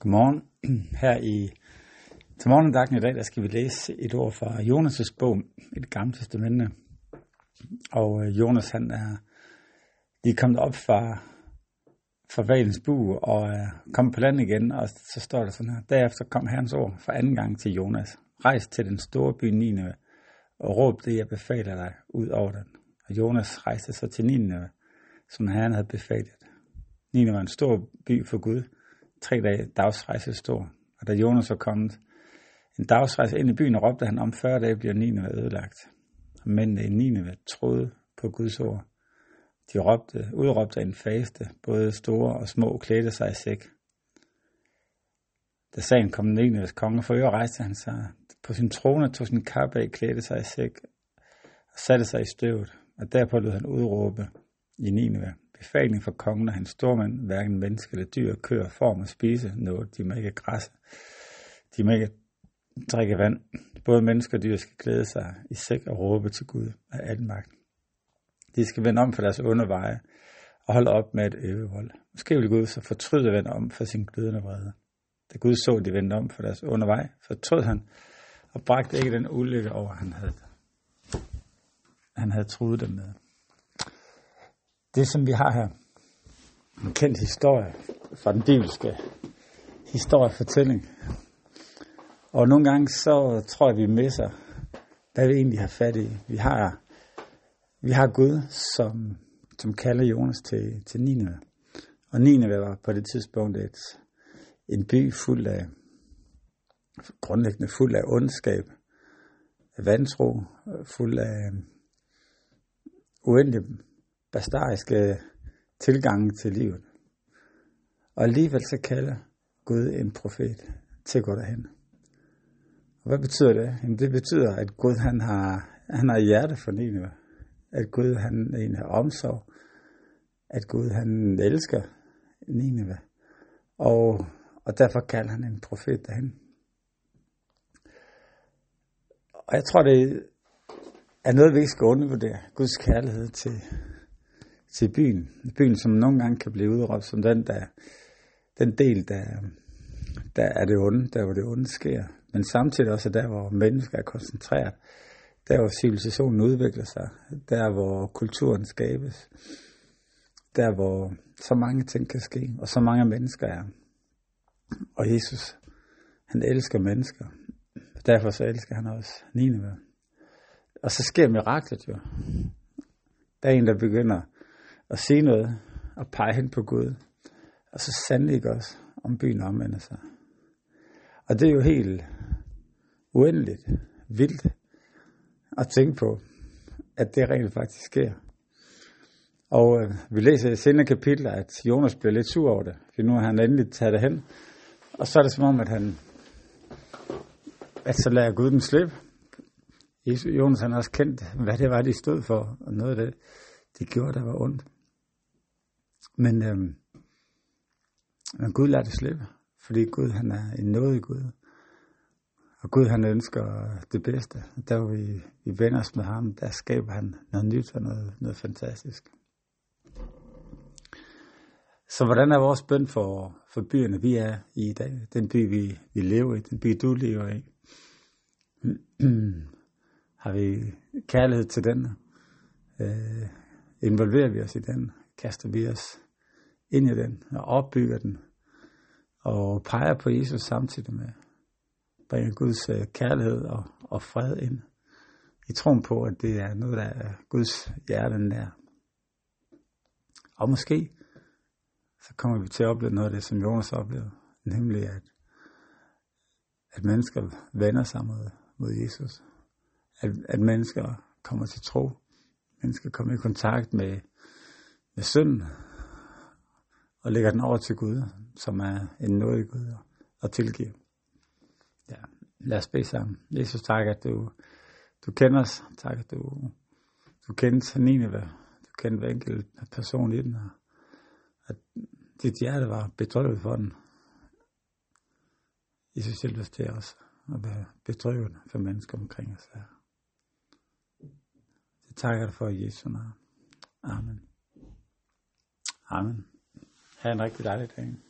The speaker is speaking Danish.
Godmorgen. Her i til morgendagen i dag, der skal vi læse et ord fra Jonas' bog i det gamle testamente. Og øh, Jonas han er lige kommet op fra, fra valens bu og er kommet på land igen, og så står der sådan her. Derefter kom herrens ord for anden gang til Jonas. Rejs til den store by Nineve og råb det, jeg befaler dig, ud over den. Og Jonas rejste så til Nineve, som herren havde befalet. Nineve var en stor by for Gud, tre dage dagsrejse stor. Og da Jonas var kommet en dagsrejse ind i byen, råbte han, om 40 dage bliver Nineve ødelagt. Og mændene i Nineve troede på Guds ord. De råbte, udråbte en faste, både store og små klædte sig i sæk. Da sagen kom Nineves konge for øre, rejste han sig på sin trone, tog sin kappe af, klædte sig i sæk og satte sig i støvet. Og derpå lød han udråbe i Nineve befaling for kongen og hans stormænd, hverken menneske eller dyr, køer, form og spise noget. De må ikke græsse. De må ikke drikke vand. Både mennesker og dyr skal glæde sig i sæk og råbe til Gud af al magt. De skal vende om for deres underveje og holde op med at øve vold. Måske vil Gud så fortryde vende om for sin glødende vrede. Da Gud så, at de vendte om for deres undervej, fortrød han og bragte ikke den ulykke over, han havde, han havde truet dem med. Det, som vi har her, en kendt historie fra den bibelske historiefortælling. Og nogle gange så tror jeg, vi misser, hvad vi egentlig har fat i. Vi har, vi har Gud, som, som kalder Jonas til, til Nineveh. Og Nineveh var på det tidspunkt et, en by fuld af, grundlæggende fuld af ondskab, af vantro, fuld af uendelig bastariske tilgange til livet. Og alligevel så kalder Gud en profet til at gå derhen. Og hvad betyder det? Jamen det betyder, at Gud han har, han har hjerte for Nineve. At Gud han en har omsorg. At Gud han elsker Nineve. Og, og derfor kalder han en profet derhen. Og jeg tror, det er noget, vi ikke skal undervurdere. Guds kærlighed til, til byen. Byen, som nogle gange kan blive udråbt som den, der, den del, der, der er det onde, der hvor det onde sker. Men samtidig også der, hvor mennesker er koncentreret. Der, hvor civilisationen udvikler sig. Der, hvor kulturen skabes. Der, hvor så mange ting kan ske, og så mange mennesker er. Og Jesus, han elsker mennesker. Derfor så elsker han også Nineve. Og så sker miraklet jo. Der er en, der begynder at se noget og pege hen på Gud. Og så sandelig også, om byen omvender sig. Altså. Og det er jo helt uendeligt, vildt at tænke på, at det rent faktisk sker. Og øh, vi læser i senere kapitler, at Jonas bliver lidt sur over det, for nu har han endelig taget det hen. Og så er det som om, at han at så lader Gud den slippe. Jonas han har også kendt, hvad det var, de stod for, og noget af det, de gjorde, der var ondt. Men, øhm, men Gud lader det slippe, fordi Gud han er en nådig Gud. Og Gud han ønsker det bedste. Der hvor vi, vi vender os med ham, der skaber han noget nyt og noget, noget fantastisk. Så hvordan er vores bøn for, for byerne, vi er i i dag? Den by, vi, vi lever i, den by, du lever i. Har vi kærlighed til den? Øh, involverer vi os i den? Kaster vi os ind i den og opbygger den? Og peger på Jesus samtidig med bringer Guds øh, kærlighed og, og fred ind. I troen på, at det er noget, der er Guds hjerte nær. Og måske så kommer vi til at opleve noget af det, som Jonas oplevede, nemlig at, at mennesker vender sig mod, mod Jesus. At, at mennesker kommer til tro. Mennesker kommer i kontakt med, med synden og lægger den over til Gud, som er en nådig Gud og tilgiver. Ja, lad os bede sammen. Jesus, tak, at du, du kender os. Tak, at du, du kender Nineve. Du kender hver enkelt person i den. Og at dit hjerte var bedrøvet for den. Jesus hjælp os til os at være bedrøvet for mennesker omkring os her. Det takker jeg dig for i Jesu navn. Amen. Amen. Ha' en rigtig dejlig dag.